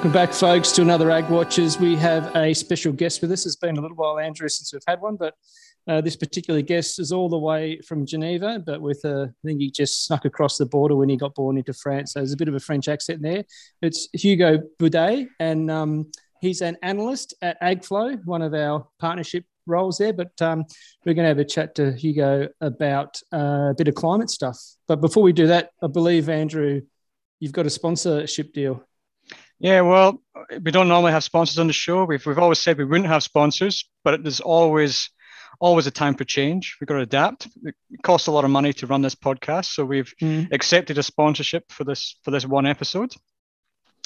Welcome back, folks, to another Ag Watchers. We have a special guest with us. It's been a little while, Andrew, since we've had one, but uh, this particular guest is all the way from Geneva, but with a, I think he just snuck across the border when he got born into France. So there's a bit of a French accent there. It's Hugo Boudet, and um, he's an analyst at AgFlow, one of our partnership roles there. But um, we're going to have a chat to Hugo about uh, a bit of climate stuff. But before we do that, I believe, Andrew, you've got a sponsorship deal. Yeah, well, we don't normally have sponsors on the show. We've, we've always said we wouldn't have sponsors, but there's always always a time for change. We've got to adapt. It costs a lot of money to run this podcast, so we've mm. accepted a sponsorship for this for this one episode.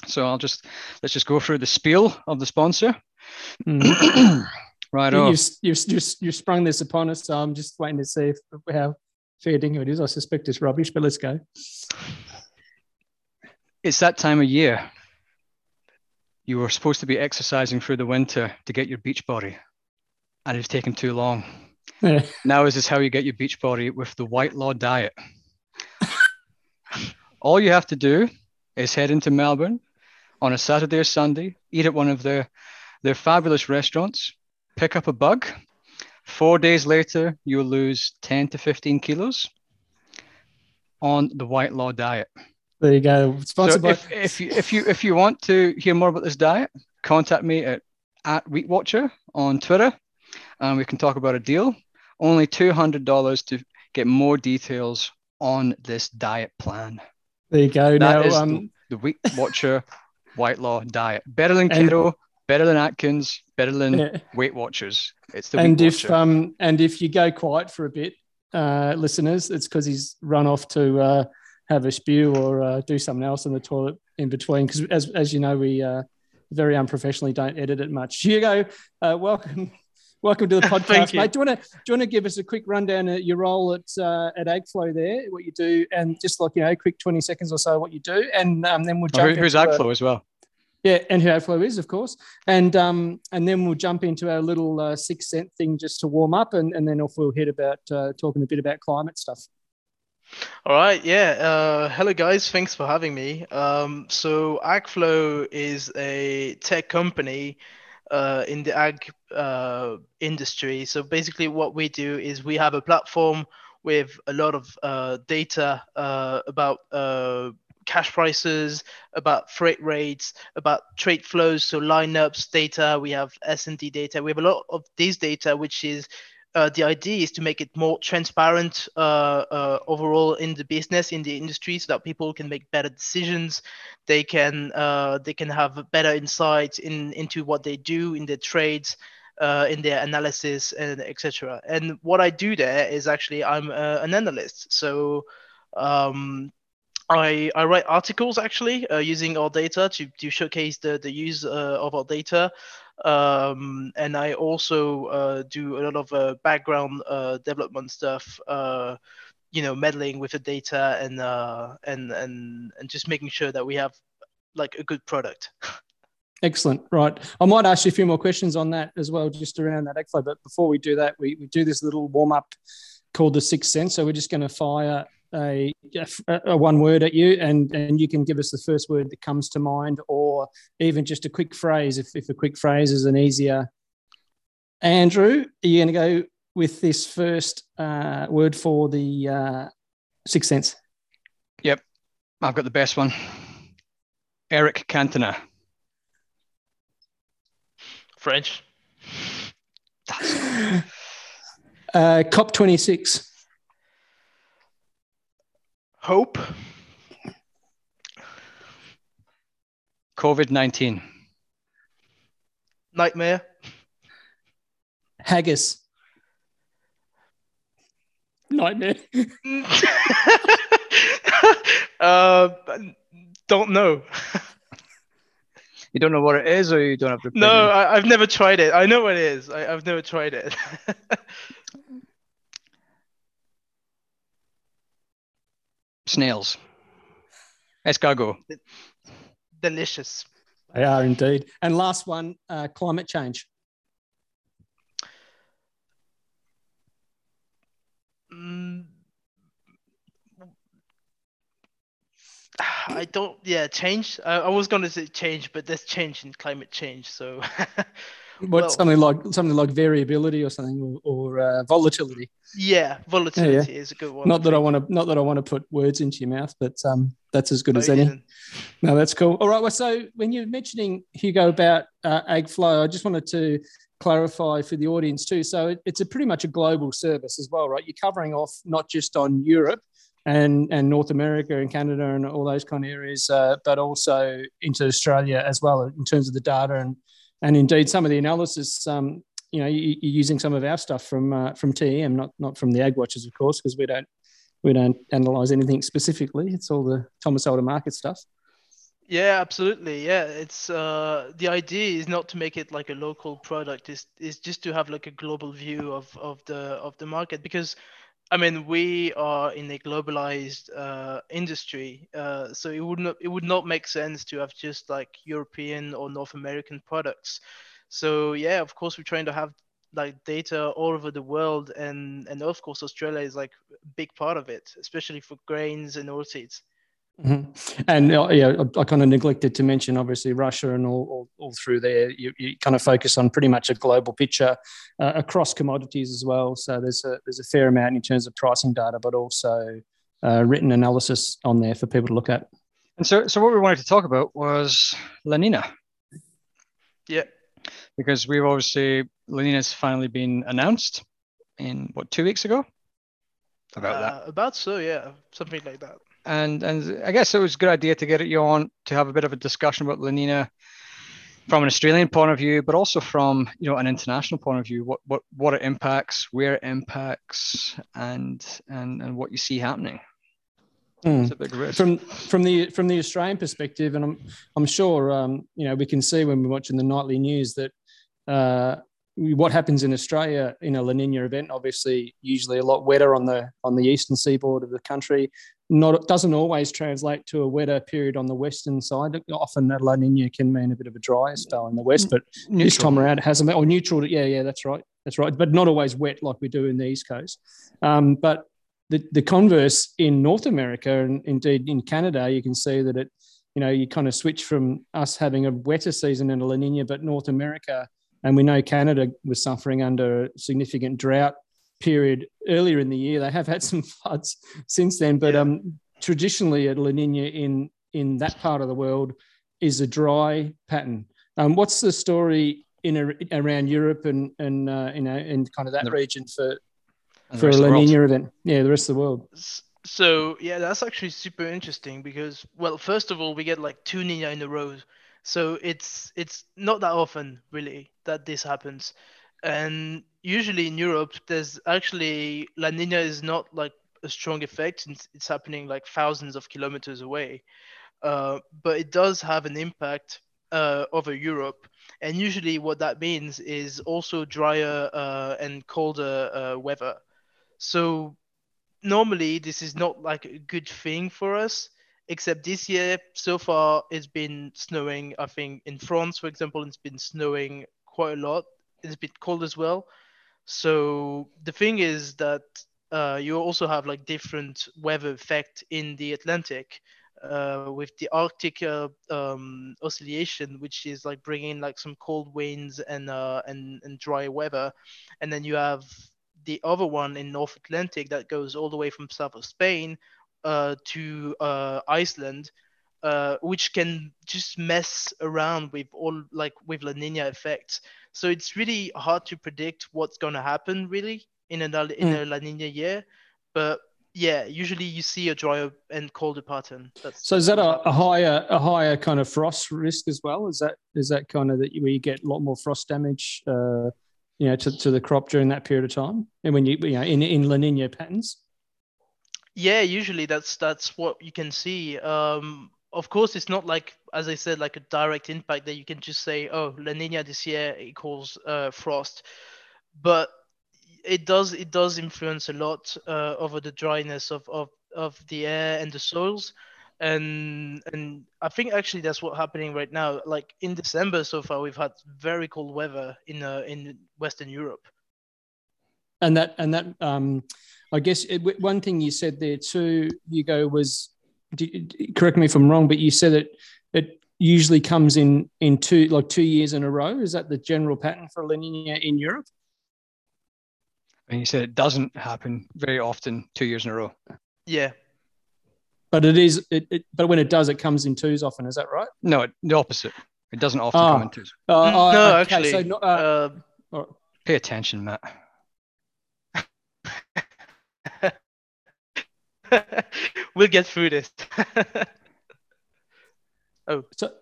So I'll just let's just go through the spiel of the sponsor. Mm. right you, off. You've, you've, you've sprung this upon us, so I'm just waiting to see if, how fair dinkum it is. I suspect it's rubbish, but let's go. It's that time of year you were supposed to be exercising through the winter to get your beach body, and it's taken too long. Yeah. Now is this how you get your beach body with the White Law diet? All you have to do is head into Melbourne on a Saturday or Sunday, eat at one of their their fabulous restaurants, pick up a bug. Four days later, you'll lose 10 to 15 kilos on the White Law diet. There you go. Sponsored so by- if, if you if you if you want to hear more about this diet, contact me at at Wheat Watcher on Twitter, and we can talk about a deal. Only two hundred dollars to get more details on this diet plan. There you go. That now, is um... the, Wheat Watcher White Law diet. Better than keto, and... better than Atkins, better than yeah. Weight Watchers. It's the and Wheat if Watcher. um and if you go quiet for a bit, uh, listeners, it's because he's run off to. Uh, have a spew or uh, do something else in the toilet in between. Because as, as you know, we uh, very unprofessionally don't edit it much. Hugo, uh, welcome. Welcome to the podcast, mate. Do you want to do you want to give us a quick rundown of your role at uh, at AgFlow there, what you do, and just like you know, quick twenty seconds or so what you do, and um, then we'll jump. Oh, who's AgFlow as well? Yeah, and who AgFlow is, of course, and um, and then we'll jump into our little uh, sixth sense thing just to warm up, and, and then off we'll hit about uh, talking a bit about climate stuff. All right, yeah. Uh, hello, guys. Thanks for having me. Um, so, AgFlow is a tech company uh, in the ag uh, industry. So, basically, what we do is we have a platform with a lot of uh, data uh, about uh, cash prices, about freight rates, about trade flows, so lineups data. We have S&D data. We have a lot of these data, which is uh, the idea is to make it more transparent uh, uh, overall in the business in the industry so that people can make better decisions. They can uh, they can have better insights in into what they do in their trades uh, in their analysis and etc and what i do there is actually i'm uh, an analyst. So um, I, I write articles actually using our data to, to showcase the, the use of our data um, and I also uh, do a lot of uh, background uh, development stuff. Uh, you know, meddling with the data and uh, and and and just making sure that we have like a good product. Excellent. Right. I might ask you a few more questions on that as well, just around that AgFlow. But before we do that, we, we do this little warm up called the sixth sense. So we're just going to fire a, a, one word at you and, and you can give us the first word that comes to mind or even just a quick phrase if, if a quick phrase is an easier. Andrew, are you going to go with this first uh, word for the uh, sixth sense? Yep, I've got the best one. Eric Cantona. French. uh, COP26 hope, COVID 19, nightmare, haggis, nightmare. uh, don't know. you don't know what it is, or you don't have to. No, I, have never tried it. I know what it is. I, I've never tried it. snails. Escargot. Delicious. They are indeed. And last one, uh, climate change. Mm. I don't. Yeah, change. I, I was gonna say change, but there's change in climate change. So. what well, something like something like variability or something or, or uh, volatility. Yeah, volatility yeah, yeah. is a good one. Not that I want to not that I want to put words into your mouth, but um, that's as good as any. No, that's cool. All right. Well, so when you're mentioning Hugo about uh, AgFlow, I just wanted to clarify for the audience too. So it, it's a pretty much a global service as well, right? You're covering off not just on Europe, and and North America and Canada and all those kind of areas, uh, but also into Australia as well in terms of the data and and indeed some of the analysis. Um, you know, you, are using some of our stuff from uh, from TEM, not not from the Ag Watchers, of course, because we don't we don't analyze anything specifically. It's all the Thomas Elder market stuff. Yeah, absolutely. Yeah, it's uh, the idea is not to make it like a local product. Is is just to have like a global view of of the of the market because I mean, we are in a globalized uh, industry, uh, so it would not it would not make sense to have just like European or North American products. So yeah, of course, we're trying to have like data all over the world, and and of course, Australia is like a big part of it, especially for grains and oilseeds. Mm-hmm. And uh, yeah, I, I kind of neglected to mention, obviously, Russia and all, all, all through there. You, you, kind of focus on pretty much a global picture uh, across commodities as well. So there's a there's a fair amount in terms of pricing data, but also uh, written analysis on there for people to look at. And so, so what we wanted to talk about was La Nina. Yeah. Because we've obviously La Nina's finally been announced in what two weeks ago. About uh, that. About so, yeah, something like that and and I guess it was a good idea to get you on to have a bit of a discussion about La Nina from an Australian point of view, but also from you know an international point of view. What what what it impacts, where it impacts, and and and what you see happening. Mm. From from the from the Australian perspective, and I'm I'm sure um, you know we can see when we're watching the nightly news that uh, what happens in Australia in a La Nina event, obviously, usually a lot wetter on the on the eastern seaboard of the country. Not doesn't always translate to a wetter period on the western side. Often a La Nina can mean a bit of a drier spell in the west, but neutral. this time around it hasn't. Or neutral, yeah, yeah, that's right, that's right. But not always wet like we do in the east coast. Um, but the the converse in North America and indeed in Canada, you can see that it, you know, you kind of switch from us having a wetter season in a La Nina, but North America and we know Canada was suffering under a significant drought period earlier in the year. They have had some floods since then, but yeah. um, traditionally, a La Nina in in that part of the world is a dry pattern. Um, what's the story in a, around Europe and and uh, you know in kind of that region for for a La Nina event? Yeah, the rest of the world. So yeah, that's actually super interesting because well, first of all, we get like two Nina in a row so it's it's not that often really that this happens. And usually in Europe, there's actually La Nina is not like a strong effect. It's, it's happening like thousands of kilometers away, uh, but it does have an impact uh, over Europe. And usually, what that means is also drier uh, and colder uh, weather. So normally, this is not like a good thing for us except this year so far it's been snowing i think in france for example it's been snowing quite a lot it's been cold as well so the thing is that uh, you also have like different weather effect in the atlantic uh, with the arctic uh, um, oscillation which is like bringing like some cold winds and uh, and, and dry weather. And then you have the other one in north atlantic that goes all the way from south of spain uh, to uh, Iceland, uh, which can just mess around with all like with La Nina effects. So it's really hard to predict what's going to happen really in a in mm. a La Nina year. But yeah, usually you see a drier and colder pattern. That's, so is that a, a, higher a higher kind of frost risk as well? Is that is that kind of that where you get a lot more frost damage? Uh, you know, to, to the crop during that period of time, and when you you know in in La Nina patterns. Yeah, usually that's that's what you can see. Um, of course, it's not like, as I said, like a direct impact that you can just say, "Oh, La Nina this year equals uh, frost," but it does it does influence a lot uh, over the dryness of, of of the air and the soils, and and I think actually that's what's happening right now. Like in December so far, we've had very cold weather in uh, in Western Europe. And that and that um I guess it, one thing you said there too, Hugo, was correct me if I'm wrong, but you said it it usually comes in in two like two years in a row. Is that the general pattern for La Nina in Europe? And you said it doesn't happen very often two years in a row. Yeah. But it is. It, it, but when it does, it comes in twos often. Is that right? No, it, the opposite. It doesn't often oh. come in twos. Uh, uh, no, okay, actually. So not, uh, uh, pay attention, Matt. we'll get through this. oh, so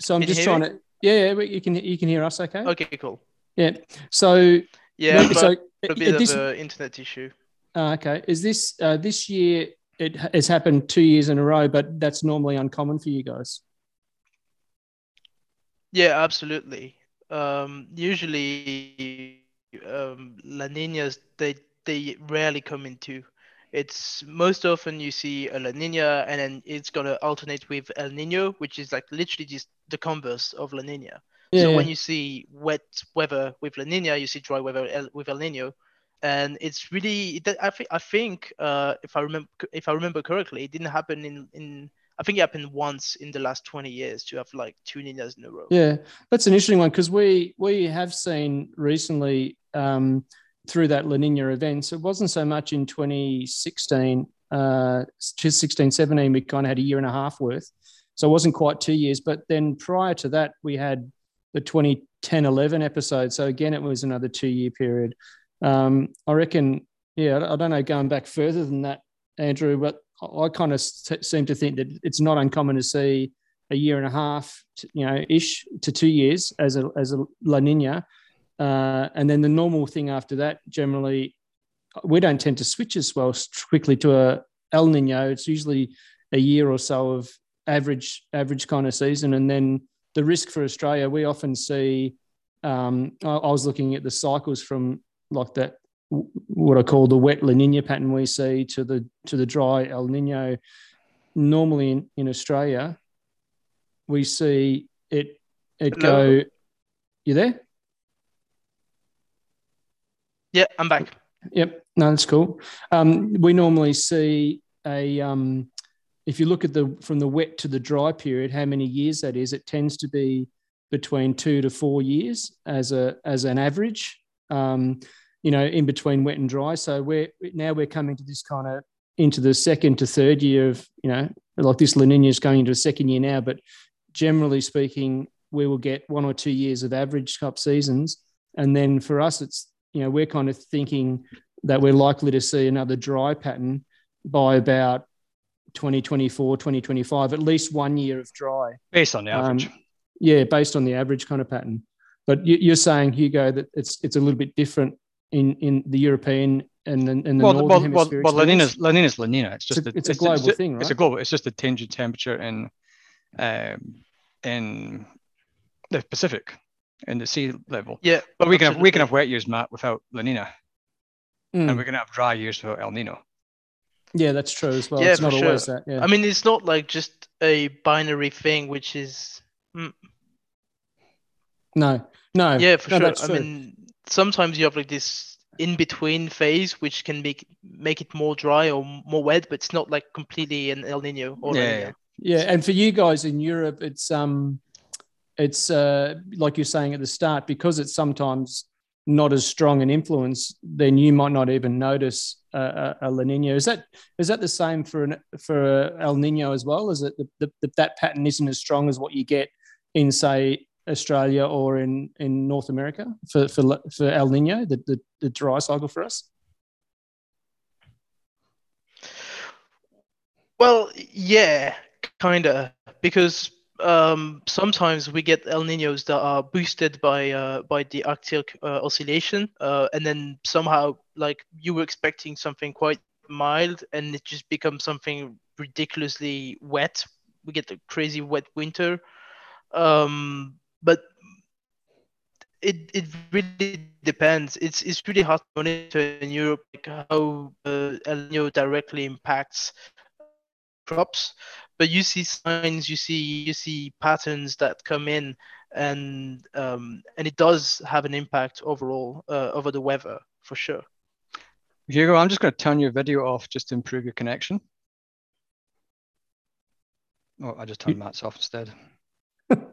so I'm just trying me? to. Yeah, yeah, you can you can hear us, okay? Okay, cool. Yeah. So yeah, so a bit this, of an internet issue. Uh, okay, is this uh, this year? It has happened two years in a row, but that's normally uncommon for you guys. Yeah, absolutely. Um, usually, um, La Ninas they they rarely come in two. It's most often you see a La Nina and then it's gonna alternate with El Nino, which is like literally just the converse of La Nina. Yeah. So when you see wet weather with La Nina, you see dry weather with El Nino, and it's really I think I think uh, if I remember if I remember correctly, it didn't happen in in I think it happened once in the last 20 years to have like two Ninas in a row. Yeah, that's an interesting one because we we have seen recently um, through that La Nina event. So it wasn't so much in 2016, uh, 16, 17, we kind of had a year and a half worth. So it wasn't quite two years. But then prior to that, we had the 2010 11 episode. So again, it was another two year period. Um, I reckon, yeah, I don't know, going back further than that, Andrew, but I kind of seem to think that it's not uncommon to see a year and a half, you know, ish to two years as a as a La Nina, uh, and then the normal thing after that, generally, we don't tend to switch as well quickly to a El Nino. It's usually a year or so of average average kind of season, and then the risk for Australia, we often see. Um, I, I was looking at the cycles from like that what I call the wet La Nina pattern we see to the to the dry El Nino. Normally in, in Australia, we see it it Hello. go. You there? Yeah, I'm back. Yep, no, that's cool. Um, we normally see a um, if you look at the from the wet to the dry period, how many years that is, it tends to be between two to four years as a as an average. Um, you know, in between wet and dry. So we're now we're coming to this kind of into the second to third year of you know like this La Nina is going into a second year now, but generally speaking, we will get one or two years of average cup seasons, and then for us, it's you know, we're kind of thinking that we're likely to see another dry pattern by about 2024, 2025, at least one year of dry. Based on the average. Um, yeah, based on the average kind of pattern. But you, are saying, Hugo, that it's it's a little bit different in, in the European and in, in the well, northern well, hemisphere. Well, well La Nina's, La Nina's La Nina. It's just it's a, a it's, it's a global it's, thing, right? It's a global. It's just a change in temperature in um, in the Pacific in the sea level. Yeah, but we can have we can have wet years, Matt, without La Nina, mm. and we can have dry years without El Nino. Yeah, that's true as well. Yeah, it's not sure. always that. Yeah. I mean, it's not like just a binary thing, which is. Mm. No, no. Yeah, for no, sure. I mean, sometimes you have like this in between phase, which can make make it more dry or more wet, but it's not like completely an El Nino or yeah. Yeah, and for you guys in Europe, it's um it's uh, like you're saying at the start because it's sometimes not as strong an influence, then you might not even notice a, a, La Nina. Is that is that the same for an, for uh, El Nino as well? Is it the, the, that pattern isn't as strong as what you get in say Australia or in, in North America for, for for El Nino, the, the, the dry cycle for us? Well, yeah, kind of because um, sometimes we get El Ninos that are boosted by uh, by the Arctic uh, oscillation, uh, and then somehow like you were expecting something quite mild, and it just becomes something ridiculously wet. We get a crazy wet winter, um, but it it really depends. It's it's really hard to monitor in Europe like how uh, El Nino directly impacts crops but you see signs you see you see patterns that come in and um, and it does have an impact overall uh, over the weather for sure Hugo, I'm just going to turn your video off just to improve your connection. Oh, I just turned Matt's off instead. yeah,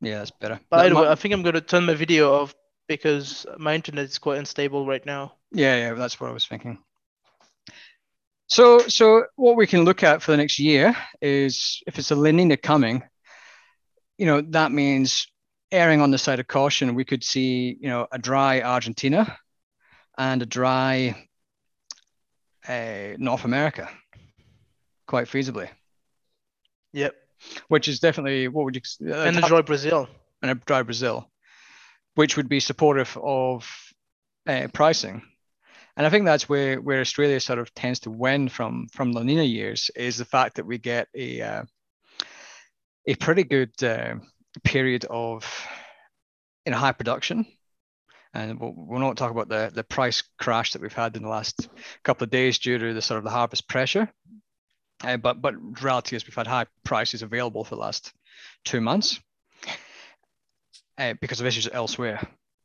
that's better. By the way, I think I'm going to turn my video off because my internet is quite unstable right now. Yeah, yeah, that's what I was thinking. So, so what we can look at for the next year is if it's a La Nina coming, you know, that means erring on the side of caution. We could see, you know, a dry Argentina and a dry uh, North America, quite feasibly. Yep. Which is definitely what would you uh, and a dry Brazil and a dry Brazil, which would be supportive of uh, pricing. And I think that's where where Australia sort of tends to win from from La Nina years is the fact that we get a uh, a pretty good uh, period of in high production and we'll, we'll not talk about the, the price crash that we've had in the last couple of days due to the sort of the harvest pressure. Uh, but but reality is we've had high prices available for the last two months uh, because of issues elsewhere.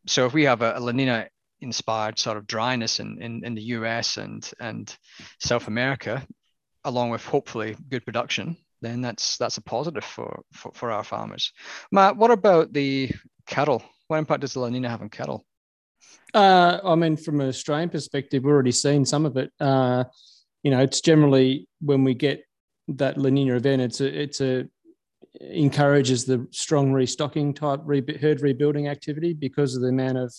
So if we have a, a La Nina inspired sort of dryness in, in, in the US and and South America, along with hopefully good production, then that's that's a positive for, for, for our farmers. Matt, what about the cattle? What impact does the La Nina have on cattle? Uh, I mean, from an Australian perspective, we've already seen some of it. Uh, you know, it's generally when we get that La Nina event, it's a, it's a encourages the strong restocking type re- herd rebuilding activity because of the amount of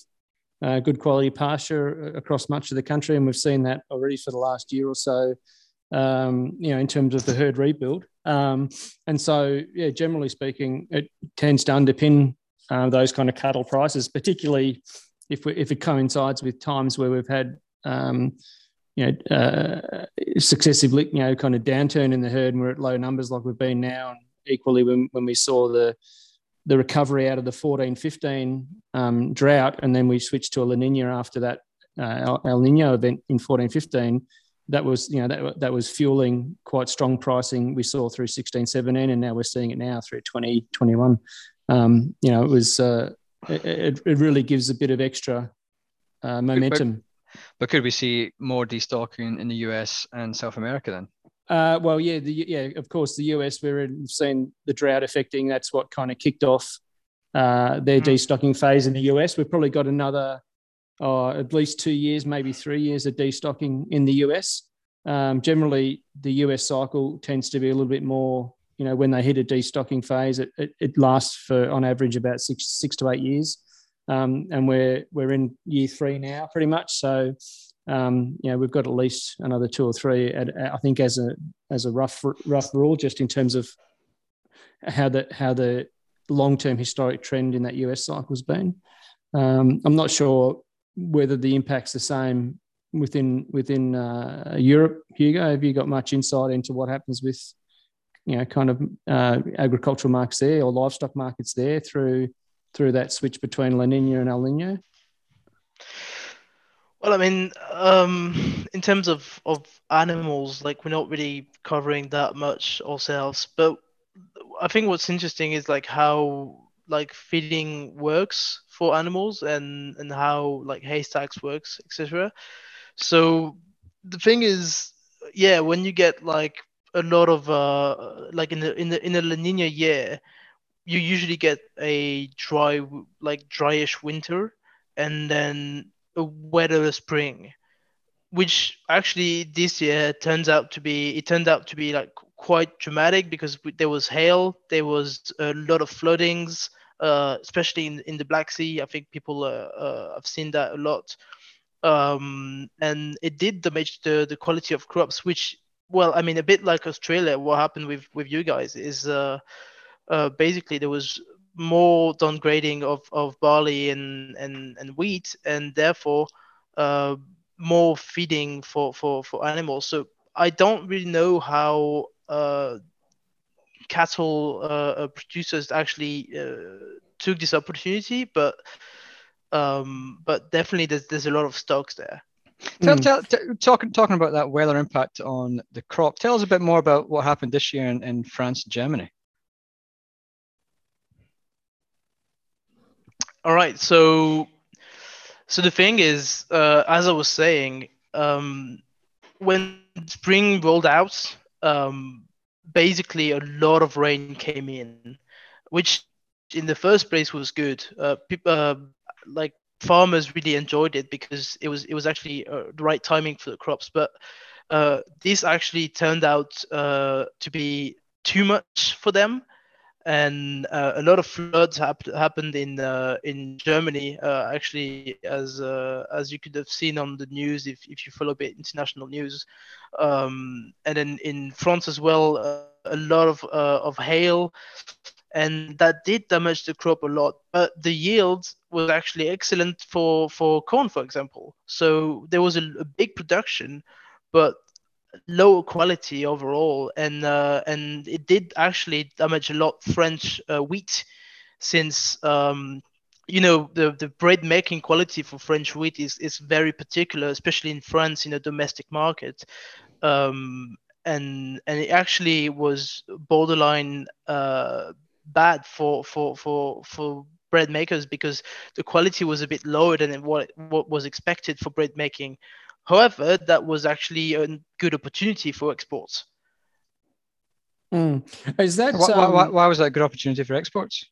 uh, good quality pasture across much of the country, and we've seen that already for the last year or so. Um, you know, in terms of the herd rebuild, um, and so yeah, generally speaking, it tends to underpin uh, those kind of cattle prices, particularly if we, if it coincides with times where we've had um, you know uh, successively you know kind of downturn in the herd and we're at low numbers like we've been now, and equally when when we saw the the recovery out of the 14 15 um, drought and then we switched to a La Nina after that uh, El Nino event in 14 15 that was you know that, that was fueling quite strong pricing we saw through 16 17 and now we're seeing it now through 2021 um, you know it was uh, it, it really gives a bit of extra uh, momentum. But, but, could we see more destocking in the US and South America then? Uh, well, yeah, the, yeah, of course, the US we're in, we've seen the drought affecting. That's what kind of kicked off uh, their mm. destocking phase in the US. We've probably got another, uh, at least two years, maybe three years of destocking in the US. Um, generally, the US cycle tends to be a little bit more you know, when they hit a destocking phase, it, it, it lasts for on average about six six to eight years, um, and we're we're in year three now, pretty much. So, um, you know, we've got at least another two or three. At, I think as a as a rough rough rule, just in terms of how the how the long term historic trend in that US cycle's been. Um, I'm not sure whether the impact's the same within within uh, Europe. Hugo, have you got much insight into what happens with you know kind of uh, agricultural markets there or livestock markets there through through that switch between La Nina and El Nino? Well, I mean, um, in terms of, of animals, like we're not really covering that much ourselves. But I think what's interesting is like how like feeding works for animals and and how like haystacks works, etc. So the thing is, yeah, when you get like a lot of uh like in the in the in the La Nina year, you usually get a dry like dryish winter and then a wetter spring, which actually this year turns out to be it turned out to be like quite dramatic because there was hail, there was a lot of floodings, uh, especially in in the Black Sea. I think people uh, uh, have seen that a lot. Um, and it did damage the, the quality of crops, which well, I mean, a bit like Australia, what happened with with you guys is uh, uh, basically there was more downgrading of, of barley and, and, and wheat, and therefore uh, more feeding for, for, for animals. So I don't really know how uh, cattle uh, producers actually uh, took this opportunity, but um, but definitely there's there's a lot of stocks there. Tell, mm. tell, t- talking talking about that weather impact on the crop. Tell us a bit more about what happened this year in, in France and Germany. All right, so so the thing is, uh, as I was saying, um, when spring rolled out, um, basically a lot of rain came in, which in the first place was good. Uh, people uh, like farmers really enjoyed it because it was it was actually uh, the right timing for the crops. But uh, this actually turned out uh, to be too much for them, and uh, a lot of floods hap- happened in uh, in Germany. Uh, actually, as as you could have seen on the news if, if you follow international news, um, and then in France as well, a lot of of hail and that did damage the crop a lot. But the yield was actually excellent for for corn, for example. So there was a, a big production, but low quality overall, and uh, and it did actually damage a lot French uh, wheat, since um, you know the the bread making quality for French wheat is is very particular, especially in France in a domestic market. Um, and and it actually was borderline uh, bad for for for for bread makers because the quality was a bit lower than what what was expected for bread making. However, that was actually a good opportunity for exports. Mm. Is that why, um... why, why, was that a good opportunity for exports?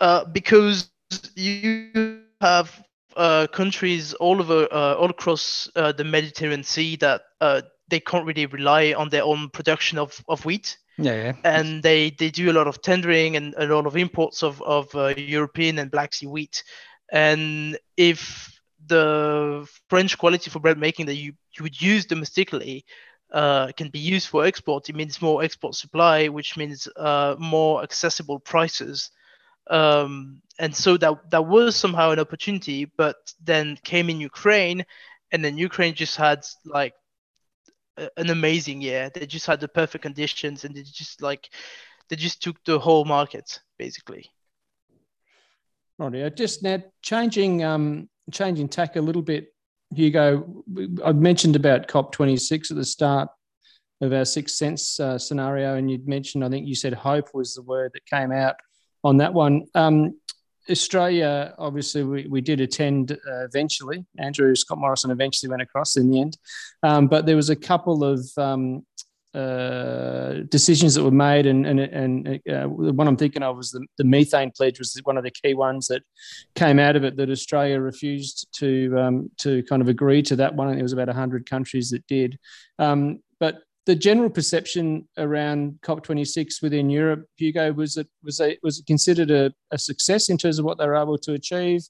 Uh, because you have uh, countries all over uh, all across uh, the Mediterranean Sea that uh, they can't really rely on their own production of, of wheat. Yeah, yeah. And they, they do a lot of tendering and a lot of imports of, of uh, European and Black Sea wheat. And if the French quality for bread making that you, you would use domestically uh, can be used for export, it means more export supply, which means uh, more accessible prices. Um, and so that that was somehow an opportunity, but then came in Ukraine, and then Ukraine just had like an amazing year. They just had the perfect conditions, and they just like they just took the whole market basically. Right. Just now changing um, changing tack a little bit, Hugo. I mentioned about COP twenty six at the start of our sixth sense uh, scenario, and you'd mentioned I think you said hope was the word that came out on that one. Um, Australia, obviously, we, we did attend uh, eventually. Andrew Scott Morrison eventually went across in the end. Um, but there was a couple of um, uh, decisions that were made, and and and uh, the one I'm thinking of was the, the, methane pledge was one of the key ones that came out of it. That Australia refused to um, to kind of agree to that one, there was about hundred countries that did. Um, but the general perception around COP26 within Europe, Hugo, was it was a, was it considered a, a success in terms of what they were able to achieve,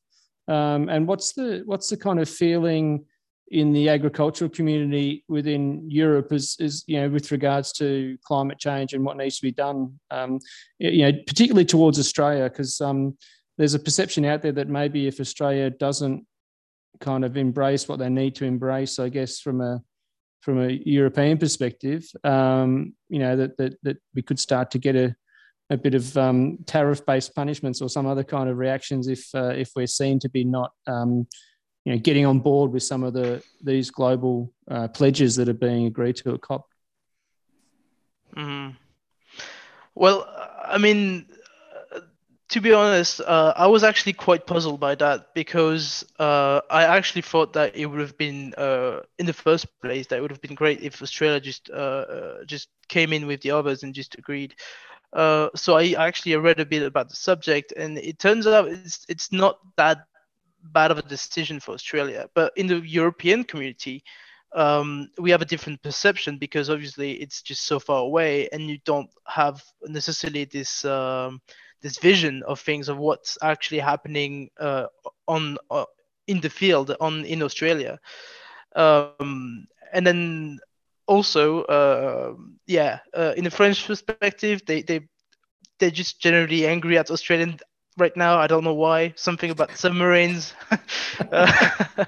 um, and what's the what's the kind of feeling in the agricultural community within Europe is, is you know with regards to climate change and what needs to be done, um, you know particularly towards Australia because um, there's a perception out there that maybe if Australia doesn't kind of embrace what they need to embrace, I guess from a from a European perspective, um, you know, that, that, that we could start to get a, a bit of um, tariff-based punishments or some other kind of reactions if uh, if we're seen to be not, um, you know, getting on board with some of the these global uh, pledges that are being agreed to at COP. Mm. Well, I mean, to be honest, uh, I was actually quite puzzled by that because uh, I actually thought that it would have been uh, in the first place that it would have been great if Australia just uh, uh, just came in with the others and just agreed. So I actually read a bit about the subject, and it turns out it's it's not that bad of a decision for Australia, but in the European community. Um, we have a different perception because obviously it's just so far away, and you don't have necessarily this um, this vision of things of what's actually happening uh, on uh, in the field on in Australia. Um, and then also, uh, yeah, in the French perspective, they they they're just generally angry at Australian right now. I don't know why. Something about submarines. yeah, but,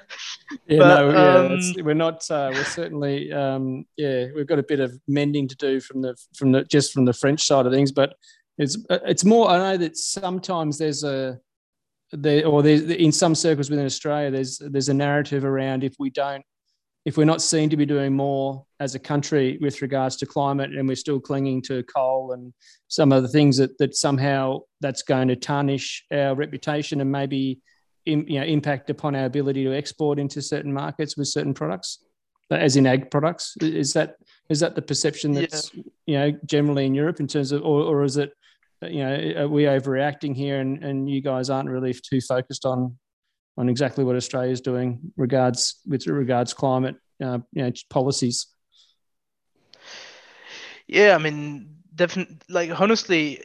no, yeah, um, we're not. Uh, we're certainly, um, yeah, we've got a bit of mending to do from the from the just from the French side of things, but it's it's more. I know that sometimes there's a there or there's in some circles within Australia there's there's a narrative around if we don't if we're not seen to be doing more as a country with regards to climate and we're still clinging to coal and some of the things that that somehow that's going to tarnish our reputation and maybe in, you know impact upon our ability to export into certain markets with certain products uh, as in ag products. Is that is that the perception that's yeah. you know generally in Europe in terms of, or, or is it uh, you know are we overreacting here and, and you guys aren't really too focused on on exactly what Australia is doing regards with regards climate uh, you know policies? Yeah, I mean, definitely. Like honestly,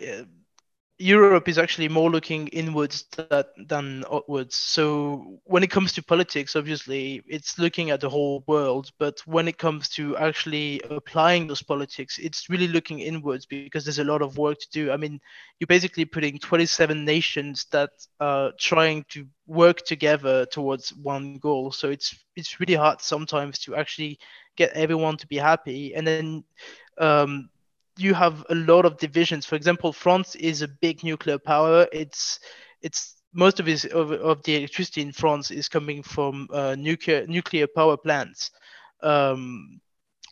Europe is actually more looking inwards that, than outwards. So when it comes to politics, obviously it's looking at the whole world. But when it comes to actually applying those politics, it's really looking inwards because there's a lot of work to do. I mean, you're basically putting 27 nations that are trying to work together towards one goal. So it's it's really hard sometimes to actually get everyone to be happy. And then um, you have a lot of divisions. For example, France is a big nuclear power. It's it's most of his of, of the electricity in France is coming from uh, nuclear nuclear power plants, um,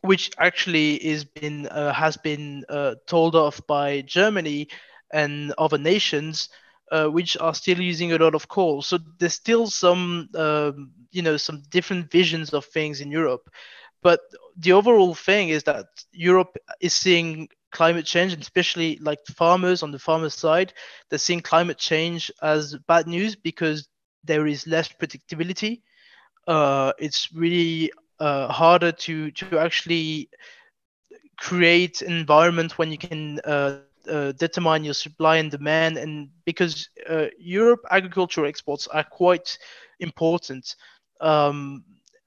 which actually is been uh, has been uh, told off by Germany and other nations. Uh, which are still using a lot of coal. So there's still some, um, you know, some different visions of things in Europe. But the overall thing is that Europe is seeing climate change, and especially like farmers on the farmer side, they're seeing climate change as bad news because there is less predictability. Uh, it's really uh, harder to to actually create an environment when you can uh, uh, determine your supply and demand and because uh, europe agricultural exports are quite important um,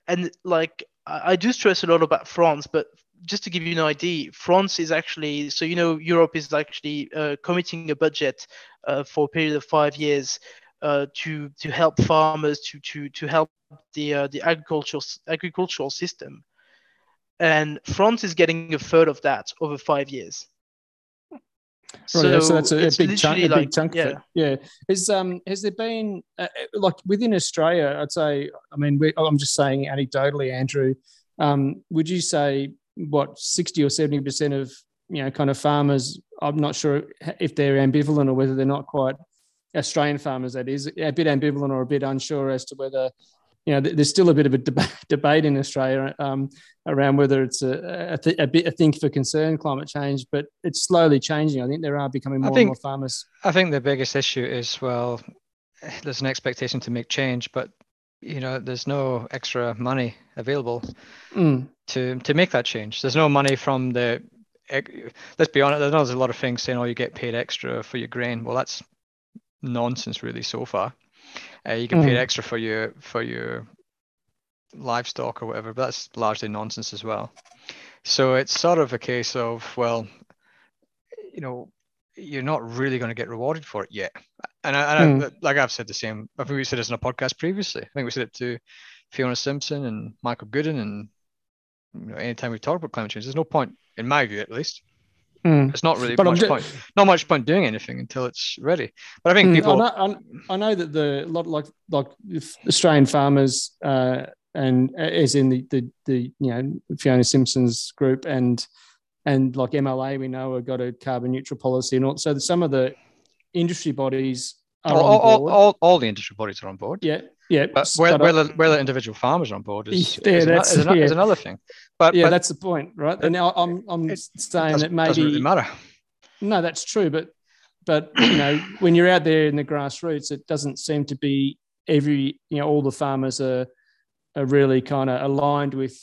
and like I, I do stress a lot about france but just to give you an idea, France is actually so you know Europe is actually uh, committing a budget uh, for a period of five years uh, to to help farmers to to to help the uh, the agricultural agricultural system, and France is getting a third of that over five years. So, yeah, so that's a, a big chunk. A like, chunk. Yeah. yeah. Is um has there been uh, like within Australia? I'd say. I mean, we, I'm just saying anecdotally, Andrew. Um, would you say what 60 or 70 percent of you know kind of farmers i'm not sure if they're ambivalent or whether they're not quite australian farmers that is a bit ambivalent or a bit unsure as to whether you know there's still a bit of a debate, debate in australia um, around whether it's a, a, th- a, bit a thing for concern climate change but it's slowly changing. I think there are becoming more think, and more farmers. I think the biggest issue is well there's an expectation to make change but you know there's no extra money available mm. to to make that change there's no money from the let's be honest there's a lot of things saying oh you get paid extra for your grain well that's nonsense really so far uh, you get mm. paid extra for your for your livestock or whatever but that's largely nonsense as well so it's sort of a case of well you know you're not really going to get rewarded for it yet. And, I, and mm. I, like I've said the same. I think we said this in a podcast previously. I think we said it to Fiona Simpson and Michael Gooden. And you know, anytime we talk about climate change, there's no point, in my view at least. Mm. It's not really but much point. Not much point doing anything until it's ready. But I think mm, people. I know, I know, that the lot like like Australian farmers, uh, and as in the, the the you know Fiona Simpson's group and and like MLA, we know have got a carbon neutral policy, and also some of the industry bodies are all, all, all, all, the industry bodies are on board. Yeah, yeah. But whether, whether, whether individual farmers are on board is, yeah, is, that's, is, yeah. is another thing. But yeah, but, that's the point, right? And now I'm I'm saying that maybe doesn't really matter. No, that's true, but but you know when you're out there in the grassroots, it doesn't seem to be every you know all the farmers are are really kind of aligned with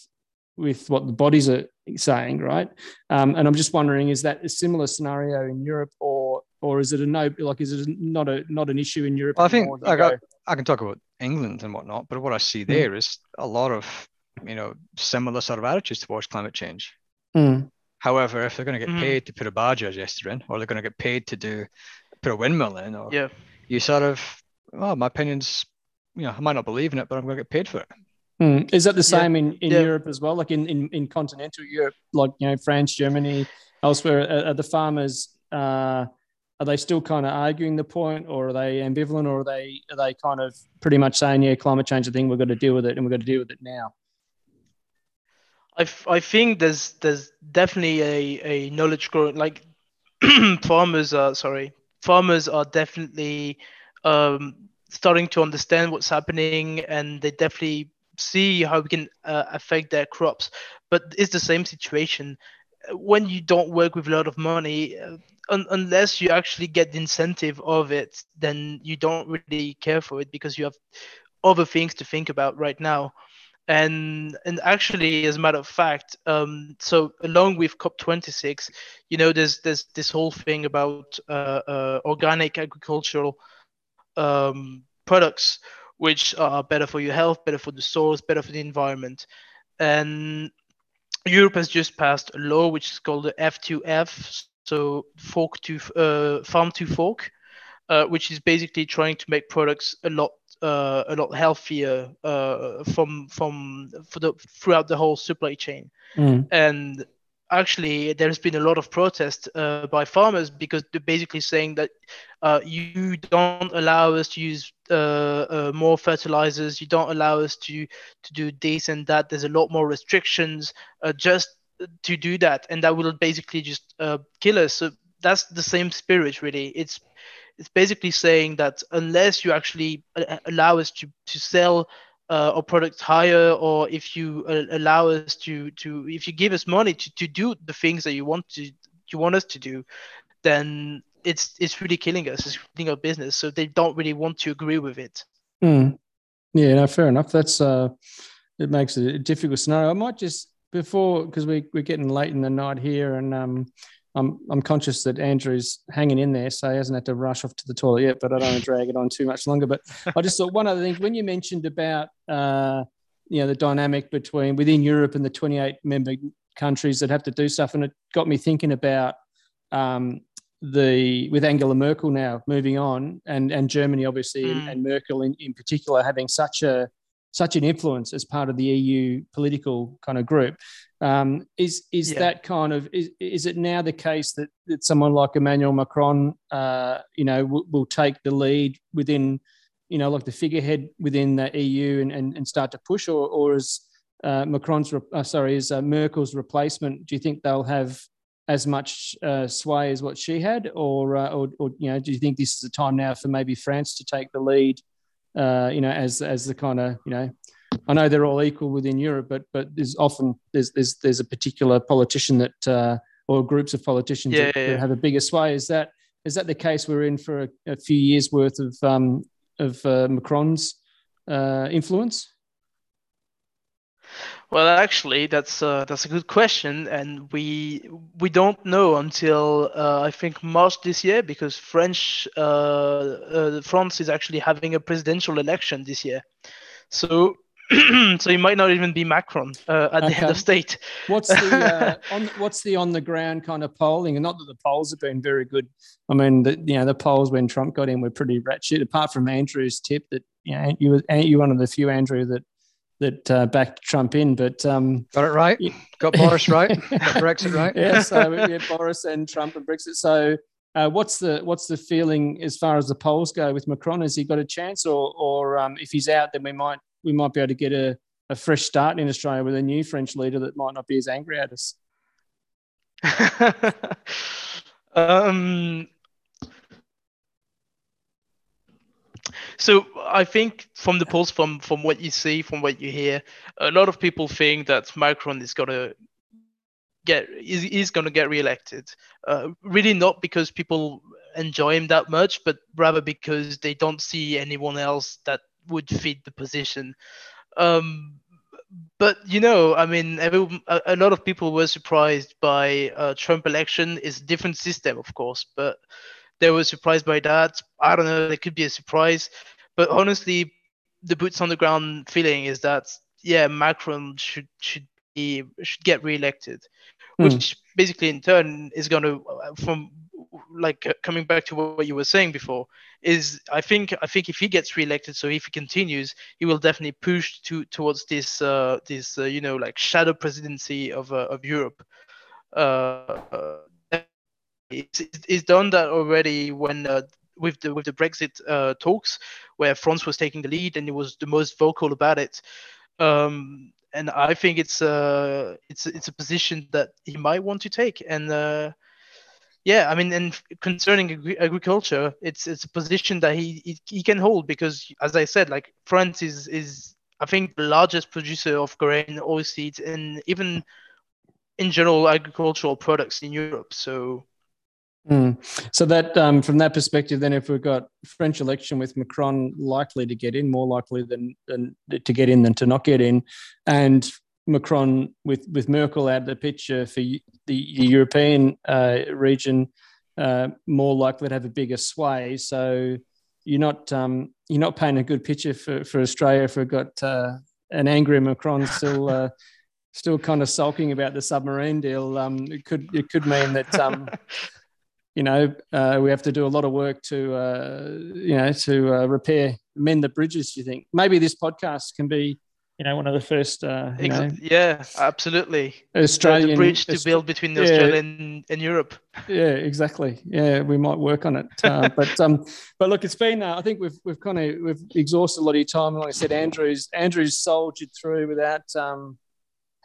with what the bodies are saying, right? Um, and I'm just wondering, is that a similar scenario in Europe, or or is it a no? Like, is it not a not an issue in Europe? Well, I think I, got, I can talk about England and whatnot, but what I see hmm. there mm. is a lot of you know similar sort of attitudes towards climate change. Mm. However, if they're going to get mm. paid to put a biodigester in, or they're going to get paid to do put a windmill in, or yeah, you sort of well, my opinion's you know I might not believe in it, but I'm going to get paid for it. Mm. Is that the same yeah. in, in yeah. Europe as well? Like in, in, in continental Europe, like you know France, Germany, elsewhere, are, are the farmers uh, are they still kind of arguing the point, or are they ambivalent, or are they are they kind of pretty much saying, yeah, climate change a thing, we've got to deal with it, and we've got to deal with it now? I, I think there's there's definitely a, a knowledge growing like farmers are sorry farmers are definitely um, starting to understand what's happening and they definitely see how we can uh, affect their crops. But it's the same situation when you don't work with a lot of money. Uh, un- unless you actually get the incentive of it, then you don't really care for it because you have other things to think about right now. And and actually, as a matter of fact, um, so along with COP26, you know, there's there's this whole thing about uh, uh, organic agricultural um, products, which are better for your health, better for the soils, better for the environment. And Europe has just passed a law which is called the F2F, so fork to uh, farm to fork, uh, which is basically trying to make products a lot uh, a lot healthier uh, from from for the throughout the whole supply chain. Mm. And actually, there's been a lot of protest uh, by farmers because they're basically saying that uh, you don't allow us to use more fertilizers, you don't allow us to to do this and that. There's a lot more restrictions. just to do that, and that will basically just uh, kill us. So that's the same spirit, really. It's it's basically saying that unless you actually uh, allow us to to sell uh, our products higher, or if you uh, allow us to to if you give us money to, to do the things that you want to you want us to do, then it's it's really killing us. It's killing our business. So they don't really want to agree with it. Mm. Yeah, no, fair enough. That's uh, it makes it a difficult scenario. I might just before because we we're getting late in the night here, and um, I'm I'm conscious that Andrew's hanging in there, so he hasn't had to rush off to the toilet yet. But I don't want to drag it on too much longer. But I just thought one other thing when you mentioned about uh, you know the dynamic between within Europe and the 28 member countries that have to do stuff, and it got me thinking about um, the with Angela Merkel now moving on, and and Germany obviously, mm. and, and, Merkel in, in particular having such a such an influence as part of the EU political kind of group. Um, is is yeah. that kind of is, is it now the case that, that someone like Emmanuel Macron, uh, you know, w- will take the lead within, you know, like the figurehead within the EU and, and, and start to push, or or is uh, Macron's re- uh, sorry is uh, Merkel's replacement? Do you think they'll have as much uh, sway as what she had, or, uh, or or you know, do you think this is a time now for maybe France to take the lead? uh, you know, as as the kind of you know, I know they're all equal within Europe, but but there's often there's there's there's a particular politician that uh, or groups of politicians yeah, that, yeah. that, have a bigger sway. Is that is that the case we're in for a, a few years worth of um, of uh, Macron's uh, influence? Well, actually, that's uh, that's a good question, and we we don't know until uh, I think March this year because French uh, uh France is actually having a presidential election this year, so so it might not even be Macron uh, at okay. the head of state. What's the uh, on, what's the on the ground kind of polling? And not that the polls have been very good. I mean, the, you know, the polls when Trump got in were pretty ratchet. Apart from Andrew's tip that you know, you were you one of the few Andrew that that uh, backed Trump in. But um, got it right. Got Boris right. got Brexit right. yeah. So yeah, Boris and Trump and Brexit. So uh, what's the what's the feeling as far as the polls go with Macron? Has he got a chance, or or um, if he's out, then we might we might be able to get a, a fresh start in Australia with a new French leader that might not be as angry at us. um, So I think from the polls, from from what you see, from what you hear, a lot of people think that Macron is gonna get is, is gonna get reelected. Uh, really not because people enjoy him that much, but rather because they don't see anyone else that would fit the position. Um, but you know, I mean, every, a, a, lot of people were surprised by uh, Trump election. It's a different system, of course, but they were surprised by that. I don't know. It could be a surprise, but honestly, the boots on the ground feeling is that yeah, Macron should should be should get re-elected, mm. which basically in turn is going to from like uh, coming back to what you were saying before is I think I think if he gets re-elected, so if he continues, he will definitely push to towards this uh, this uh, you know like shadow presidency of uh, of Europe. Uh, it's, it's done that already when uh, with the with the Brexit uh, talks, where France was taking the lead and he was the most vocal about it. Um, and I think it's a uh, it's it's a position that he might want to take. And uh, yeah, I mean, and concerning agri- agriculture, it's it's a position that he, he, he can hold because, as I said, like France is is I think the largest producer of grain, oilseeds, and even in general agricultural products in Europe. So, mm. so that um, from that perspective, then if we've got French election with Macron likely to get in, more likely than, than to get in than to not get in, and Macron with with Merkel out of the picture for the, the European uh, region, uh, more likely to have a bigger sway. So you're not um, you're not painting a good picture for, for Australia if we've got uh, an angry Macron still uh, still kind of sulking about the submarine deal. Um, it could it could mean that um, you know uh, we have to do a lot of work to uh, you know to uh, repair mend the bridges. You think maybe this podcast can be you know, one of the first, uh, know, yeah, absolutely. Australian the bridge to build between yeah, Australia and, and, Europe. Yeah, exactly. Yeah, we might work on it. Uh, but um, but look, it's been. Uh, I think we've we've kind of we've exhausted a lot of your time. Like I said, Andrews Andrews soldiered through without um,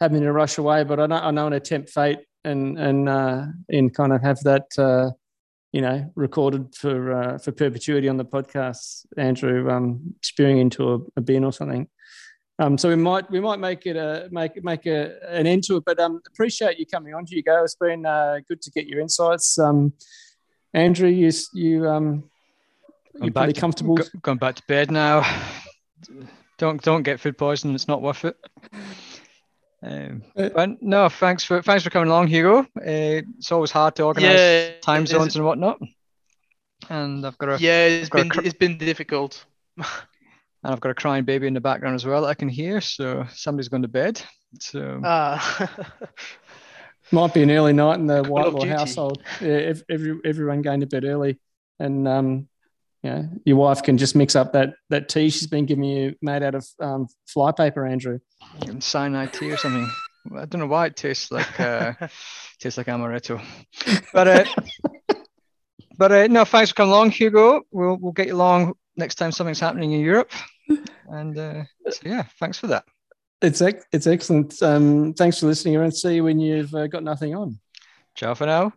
having to rush away. But I know I know and tempt fate and and uh, and kind of have that. Uh, you know, recorded for uh, for perpetuity on the podcast, Andrew um, spewing into a, a bin or something. Um, so we might we might make it a make make a, an end to it. But um, appreciate you coming on. To you go. It's been uh, good to get your insights. Um, Andrew, you you um, you're pretty comfortable. To, going back to bed now. Don't don't get food poisoning. It's not worth it. Um, uh, but no, thanks for thanks for coming along, Hugo. Uh, it's always hard to organise yeah, time zones and whatnot. And I've got a yeah, it's been cr- it's been difficult. and I've got a crying baby in the background as well that I can hear. So somebody's going to bed. So uh. might be an early night in the Whitelaw household. Yeah, every, everyone going to bed early, and um, yeah, your wife can just mix up that that tea she's been giving you made out of um, flypaper, Andrew. Cyanide tea or something. I don't know why it tastes like uh, tastes like amaretto, but uh, but uh, no, thanks for coming along, Hugo. We'll we'll get you along next time something's happening in Europe. And uh, so, yeah, thanks for that. It's it's excellent. Um, thanks for listening, and see you when you've uh, got nothing on. Ciao for now.